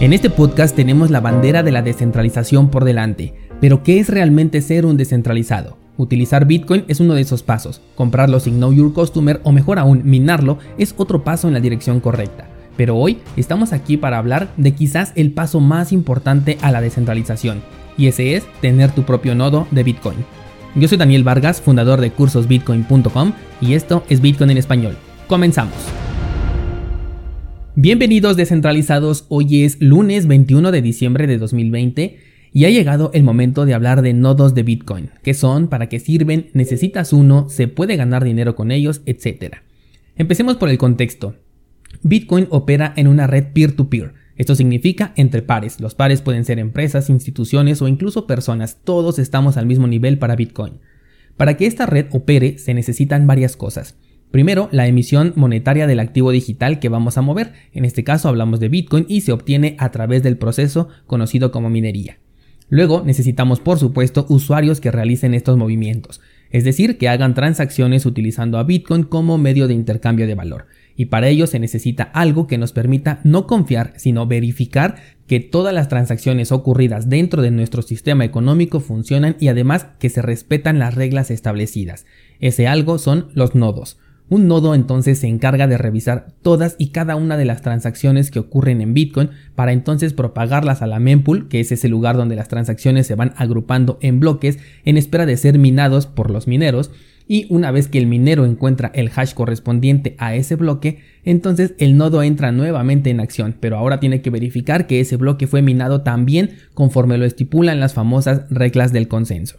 En este podcast tenemos la bandera de la descentralización por delante, pero ¿qué es realmente ser un descentralizado? Utilizar Bitcoin es uno de esos pasos, comprarlo sin Know Your Customer o mejor aún, minarlo es otro paso en la dirección correcta. Pero hoy estamos aquí para hablar de quizás el paso más importante a la descentralización, y ese es tener tu propio nodo de Bitcoin. Yo soy Daniel Vargas, fundador de cursosbitcoin.com, y esto es Bitcoin en español. Comenzamos. Bienvenidos descentralizados, hoy es lunes 21 de diciembre de 2020 y ha llegado el momento de hablar de nodos de Bitcoin, qué son, para qué sirven, necesitas uno, se puede ganar dinero con ellos, etc. Empecemos por el contexto. Bitcoin opera en una red peer-to-peer. Esto significa entre pares. Los pares pueden ser empresas, instituciones o incluso personas. Todos estamos al mismo nivel para Bitcoin. Para que esta red opere se necesitan varias cosas. Primero, la emisión monetaria del activo digital que vamos a mover. En este caso hablamos de Bitcoin y se obtiene a través del proceso conocido como minería. Luego necesitamos por supuesto usuarios que realicen estos movimientos, es decir, que hagan transacciones utilizando a Bitcoin como medio de intercambio de valor. Y para ello se necesita algo que nos permita no confiar, sino verificar que todas las transacciones ocurridas dentro de nuestro sistema económico funcionan y además que se respetan las reglas establecidas. Ese algo son los nodos. Un nodo entonces se encarga de revisar todas y cada una de las transacciones que ocurren en Bitcoin para entonces propagarlas a la mempool, que es ese lugar donde las transacciones se van agrupando en bloques en espera de ser minados por los mineros. Y una vez que el minero encuentra el hash correspondiente a ese bloque, entonces el nodo entra nuevamente en acción, pero ahora tiene que verificar que ese bloque fue minado también conforme lo estipulan las famosas reglas del consenso.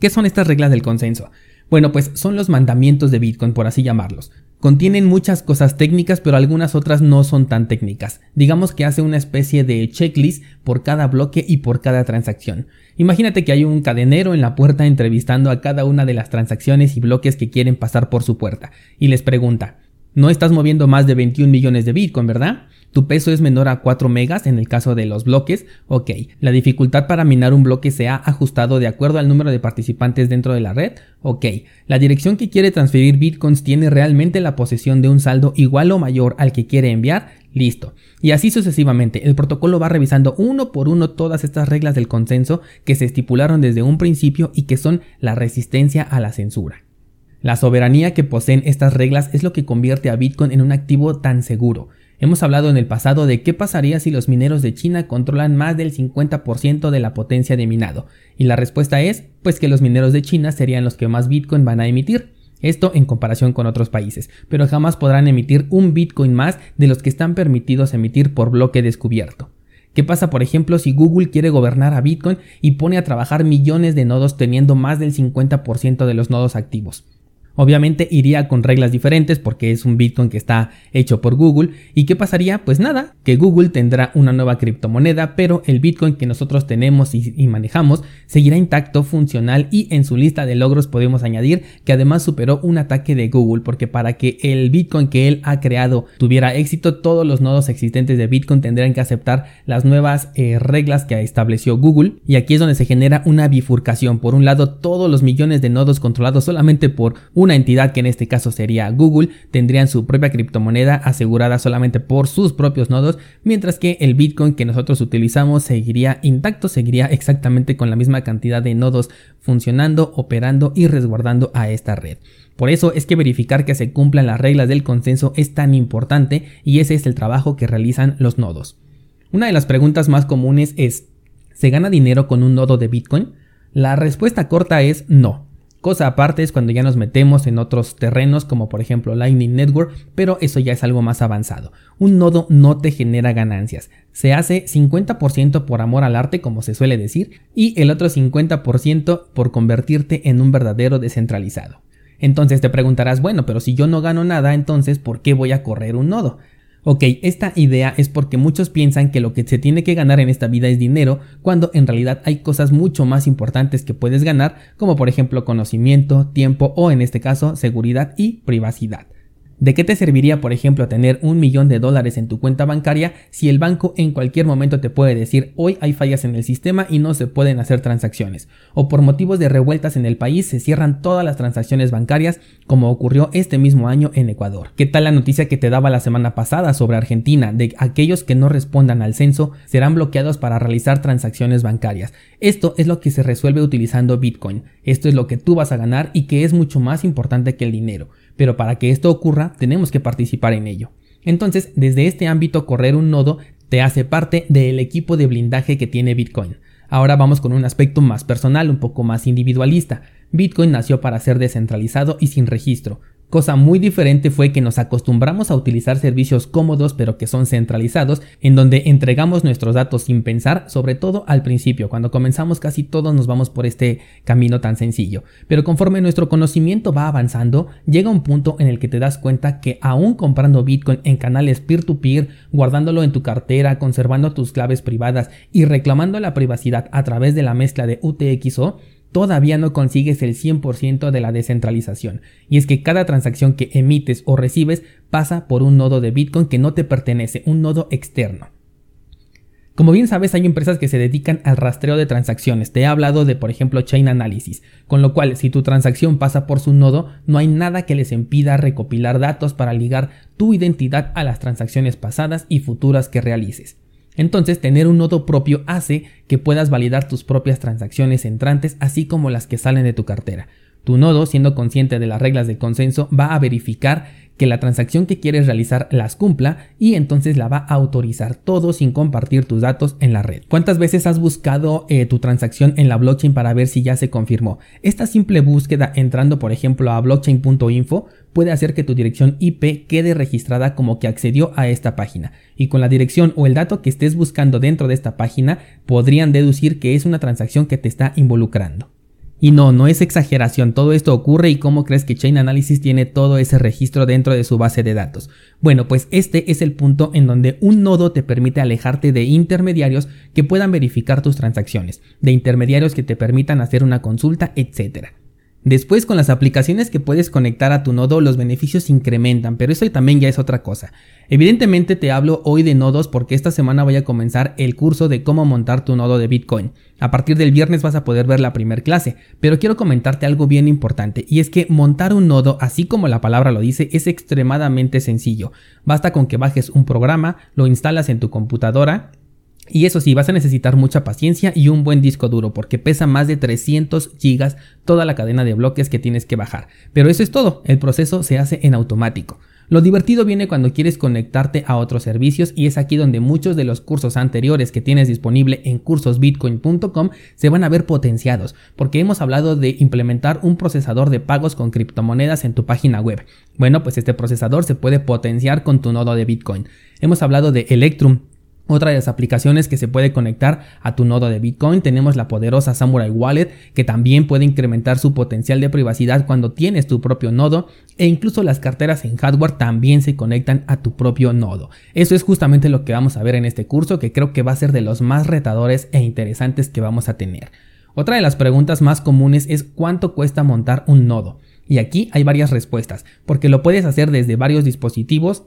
¿Qué son estas reglas del consenso? Bueno, pues son los mandamientos de Bitcoin, por así llamarlos. Contienen muchas cosas técnicas, pero algunas otras no son tan técnicas. Digamos que hace una especie de checklist por cada bloque y por cada transacción. Imagínate que hay un cadenero en la puerta entrevistando a cada una de las transacciones y bloques que quieren pasar por su puerta, y les pregunta, no estás moviendo más de 21 millones de Bitcoin, ¿verdad? Tu peso es menor a 4 megas en el caso de los bloques. Ok, la dificultad para minar un bloque se ha ajustado de acuerdo al número de participantes dentro de la red. Ok, la dirección que quiere transferir bitcoins tiene realmente la posesión de un saldo igual o mayor al que quiere enviar. Listo. Y así sucesivamente, el protocolo va revisando uno por uno todas estas reglas del consenso que se estipularon desde un principio y que son la resistencia a la censura. La soberanía que poseen estas reglas es lo que convierte a Bitcoin en un activo tan seguro. Hemos hablado en el pasado de qué pasaría si los mineros de China controlan más del 50% de la potencia de minado, y la respuesta es, pues que los mineros de China serían los que más Bitcoin van a emitir. Esto en comparación con otros países, pero jamás podrán emitir un Bitcoin más de los que están permitidos emitir por bloque descubierto. ¿Qué pasa, por ejemplo, si Google quiere gobernar a Bitcoin y pone a trabajar millones de nodos teniendo más del 50% de los nodos activos? Obviamente iría con reglas diferentes porque es un Bitcoin que está hecho por Google. ¿Y qué pasaría? Pues nada, que Google tendrá una nueva criptomoneda, pero el Bitcoin que nosotros tenemos y, manejamos seguirá intacto, funcional y en su lista de logros podemos añadir que además superó un ataque de Google porque para que el Bitcoin que él ha creado tuviera éxito, todos los nodos existentes de Bitcoin tendrán que aceptar las nuevas eh, reglas que estableció Google. Y aquí es donde se genera una bifurcación. Por un lado, todos los millones de nodos controlados solamente por una entidad que en este caso sería Google tendrían su propia criptomoneda asegurada solamente por sus propios nodos, mientras que el Bitcoin que nosotros utilizamos seguiría intacto, seguiría exactamente con la misma cantidad de nodos funcionando, operando y resguardando a esta red. Por eso es que verificar que se cumplan las reglas del consenso es tan importante y ese es el trabajo que realizan los nodos. Una de las preguntas más comunes es, ¿se gana dinero con un nodo de Bitcoin? La respuesta corta es no. Cosa aparte es cuando ya nos metemos en otros terrenos como por ejemplo Lightning Network, pero eso ya es algo más avanzado. Un nodo no te genera ganancias. Se hace 50% por amor al arte, como se suele decir, y el otro 50% por convertirte en un verdadero descentralizado. Entonces te preguntarás, bueno, pero si yo no gano nada, entonces ¿por qué voy a correr un nodo? Ok, esta idea es porque muchos piensan que lo que se tiene que ganar en esta vida es dinero, cuando en realidad hay cosas mucho más importantes que puedes ganar, como por ejemplo conocimiento, tiempo o en este caso seguridad y privacidad. ¿De qué te serviría, por ejemplo, tener un millón de dólares en tu cuenta bancaria si el banco en cualquier momento te puede decir hoy hay fallas en el sistema y no se pueden hacer transacciones? O por motivos de revueltas en el país se cierran todas las transacciones bancarias como ocurrió este mismo año en Ecuador. ¿Qué tal la noticia que te daba la semana pasada sobre Argentina de aquellos que no respondan al censo serán bloqueados para realizar transacciones bancarias? Esto es lo que se resuelve utilizando Bitcoin. Esto es lo que tú vas a ganar y que es mucho más importante que el dinero pero para que esto ocurra tenemos que participar en ello. Entonces, desde este ámbito, correr un nodo te hace parte del equipo de blindaje que tiene Bitcoin. Ahora vamos con un aspecto más personal, un poco más individualista. Bitcoin nació para ser descentralizado y sin registro. Cosa muy diferente fue que nos acostumbramos a utilizar servicios cómodos pero que son centralizados, en donde entregamos nuestros datos sin pensar, sobre todo al principio, cuando comenzamos casi todos nos vamos por este camino tan sencillo. Pero conforme nuestro conocimiento va avanzando, llega un punto en el que te das cuenta que aún comprando Bitcoin en canales peer-to-peer, guardándolo en tu cartera, conservando tus claves privadas y reclamando la privacidad a través de la mezcla de UTXO, todavía no consigues el 100% de la descentralización. Y es que cada transacción que emites o recibes pasa por un nodo de Bitcoin que no te pertenece, un nodo externo. Como bien sabes, hay empresas que se dedican al rastreo de transacciones. Te he hablado de, por ejemplo, Chain Analysis, con lo cual si tu transacción pasa por su nodo, no hay nada que les impida recopilar datos para ligar tu identidad a las transacciones pasadas y futuras que realices. Entonces, tener un nodo propio hace que puedas validar tus propias transacciones entrantes, así como las que salen de tu cartera. Tu nodo, siendo consciente de las reglas de consenso, va a verificar que la transacción que quieres realizar las cumpla y entonces la va a autorizar todo sin compartir tus datos en la red. ¿Cuántas veces has buscado eh, tu transacción en la blockchain para ver si ya se confirmó? Esta simple búsqueda entrando por ejemplo a blockchain.info puede hacer que tu dirección IP quede registrada como que accedió a esta página y con la dirección o el dato que estés buscando dentro de esta página podrían deducir que es una transacción que te está involucrando. Y no, no es exageración, todo esto ocurre y cómo crees que Chain Analysis tiene todo ese registro dentro de su base de datos. Bueno, pues este es el punto en donde un nodo te permite alejarte de intermediarios que puedan verificar tus transacciones, de intermediarios que te permitan hacer una consulta, etc. Después con las aplicaciones que puedes conectar a tu nodo los beneficios incrementan, pero eso también ya es otra cosa. Evidentemente te hablo hoy de nodos porque esta semana voy a comenzar el curso de cómo montar tu nodo de Bitcoin. A partir del viernes vas a poder ver la primera clase, pero quiero comentarte algo bien importante y es que montar un nodo, así como la palabra lo dice, es extremadamente sencillo. Basta con que bajes un programa, lo instalas en tu computadora, y eso sí, vas a necesitar mucha paciencia y un buen disco duro porque pesa más de 300 GB toda la cadena de bloques que tienes que bajar. Pero eso es todo, el proceso se hace en automático. Lo divertido viene cuando quieres conectarte a otros servicios y es aquí donde muchos de los cursos anteriores que tienes disponible en cursosbitcoin.com se van a ver potenciados, porque hemos hablado de implementar un procesador de pagos con criptomonedas en tu página web. Bueno, pues este procesador se puede potenciar con tu nodo de Bitcoin. Hemos hablado de Electrum, otra de las aplicaciones que se puede conectar a tu nodo de Bitcoin tenemos la poderosa Samurai Wallet que también puede incrementar su potencial de privacidad cuando tienes tu propio nodo e incluso las carteras en hardware también se conectan a tu propio nodo. Eso es justamente lo que vamos a ver en este curso que creo que va a ser de los más retadores e interesantes que vamos a tener. Otra de las preguntas más comunes es cuánto cuesta montar un nodo. Y aquí hay varias respuestas, porque lo puedes hacer desde varios dispositivos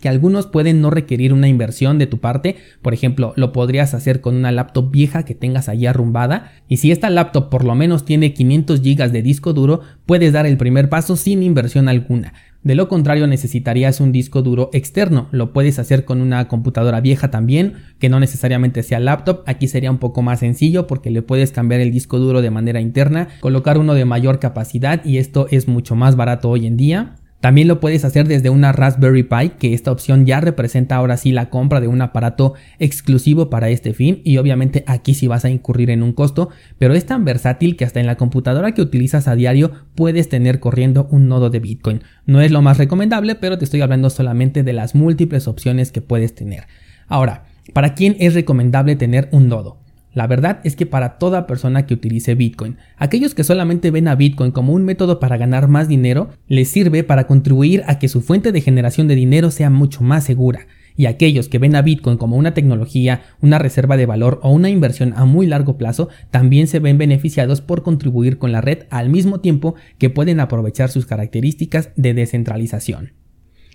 que algunos pueden no requerir una inversión de tu parte, por ejemplo, lo podrías hacer con una laptop vieja que tengas allí arrumbada, y si esta laptop por lo menos tiene 500 GB de disco duro, puedes dar el primer paso sin inversión alguna. De lo contrario necesitarías un disco duro externo, lo puedes hacer con una computadora vieja también, que no necesariamente sea laptop, aquí sería un poco más sencillo porque le puedes cambiar el disco duro de manera interna, colocar uno de mayor capacidad y esto es mucho más barato hoy en día. También lo puedes hacer desde una Raspberry Pi, que esta opción ya representa ahora sí la compra de un aparato exclusivo para este fin y obviamente aquí sí vas a incurrir en un costo, pero es tan versátil que hasta en la computadora que utilizas a diario puedes tener corriendo un nodo de Bitcoin. No es lo más recomendable, pero te estoy hablando solamente de las múltiples opciones que puedes tener. Ahora, ¿para quién es recomendable tener un nodo? La verdad es que para toda persona que utilice Bitcoin, aquellos que solamente ven a Bitcoin como un método para ganar más dinero, les sirve para contribuir a que su fuente de generación de dinero sea mucho más segura. Y aquellos que ven a Bitcoin como una tecnología, una reserva de valor o una inversión a muy largo plazo, también se ven beneficiados por contribuir con la red al mismo tiempo que pueden aprovechar sus características de descentralización.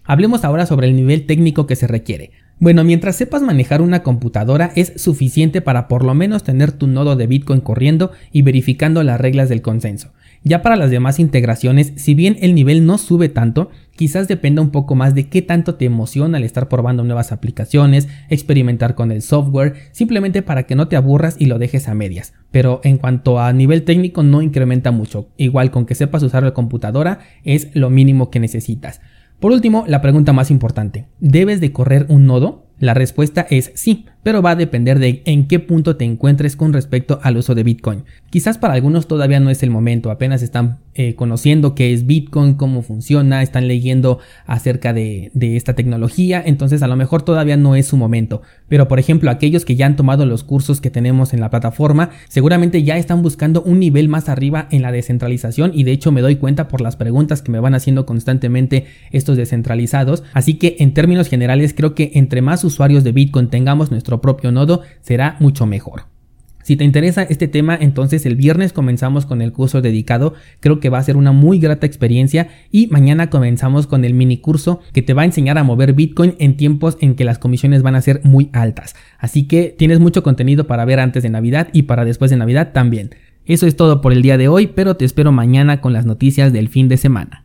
Hablemos ahora sobre el nivel técnico que se requiere. Bueno, mientras sepas manejar una computadora es suficiente para por lo menos tener tu nodo de Bitcoin corriendo y verificando las reglas del consenso. Ya para las demás integraciones, si bien el nivel no sube tanto, quizás dependa un poco más de qué tanto te emociona al estar probando nuevas aplicaciones, experimentar con el software, simplemente para que no te aburras y lo dejes a medias. Pero en cuanto a nivel técnico no incrementa mucho, igual con que sepas usar la computadora es lo mínimo que necesitas. Por último, la pregunta más importante, ¿debes de correr un nodo? La respuesta es sí, pero va a depender de en qué punto te encuentres con respecto al uso de Bitcoin. Quizás para algunos todavía no es el momento, apenas están eh, conociendo qué es Bitcoin, cómo funciona, están leyendo acerca de, esta tecnología, entonces a lo mejor todavía no es su momento. Pero por ejemplo, aquellos que ya han tomado los cursos que tenemos en la plataforma, seguramente ya están buscando un nivel más arriba en la descentralización y de hecho me doy cuenta por las preguntas que me van haciendo constantemente estos descentralizados. Así que en términos generales creo que entre usuarios de Bitcoin tengamos nuestro propio nodo será mucho mejor. Si te interesa este tema, entonces el viernes comenzamos con el curso dedicado, creo que va a ser una muy grata experiencia y mañana comenzamos con el mini curso que te va a enseñar a mover Bitcoin en tiempos en que las comisiones van a ser muy altas. Así que tienes mucho contenido para ver antes de Navidad y para después de Navidad también. Eso es todo por el día de hoy, pero te espero mañana con las noticias del fin de semana.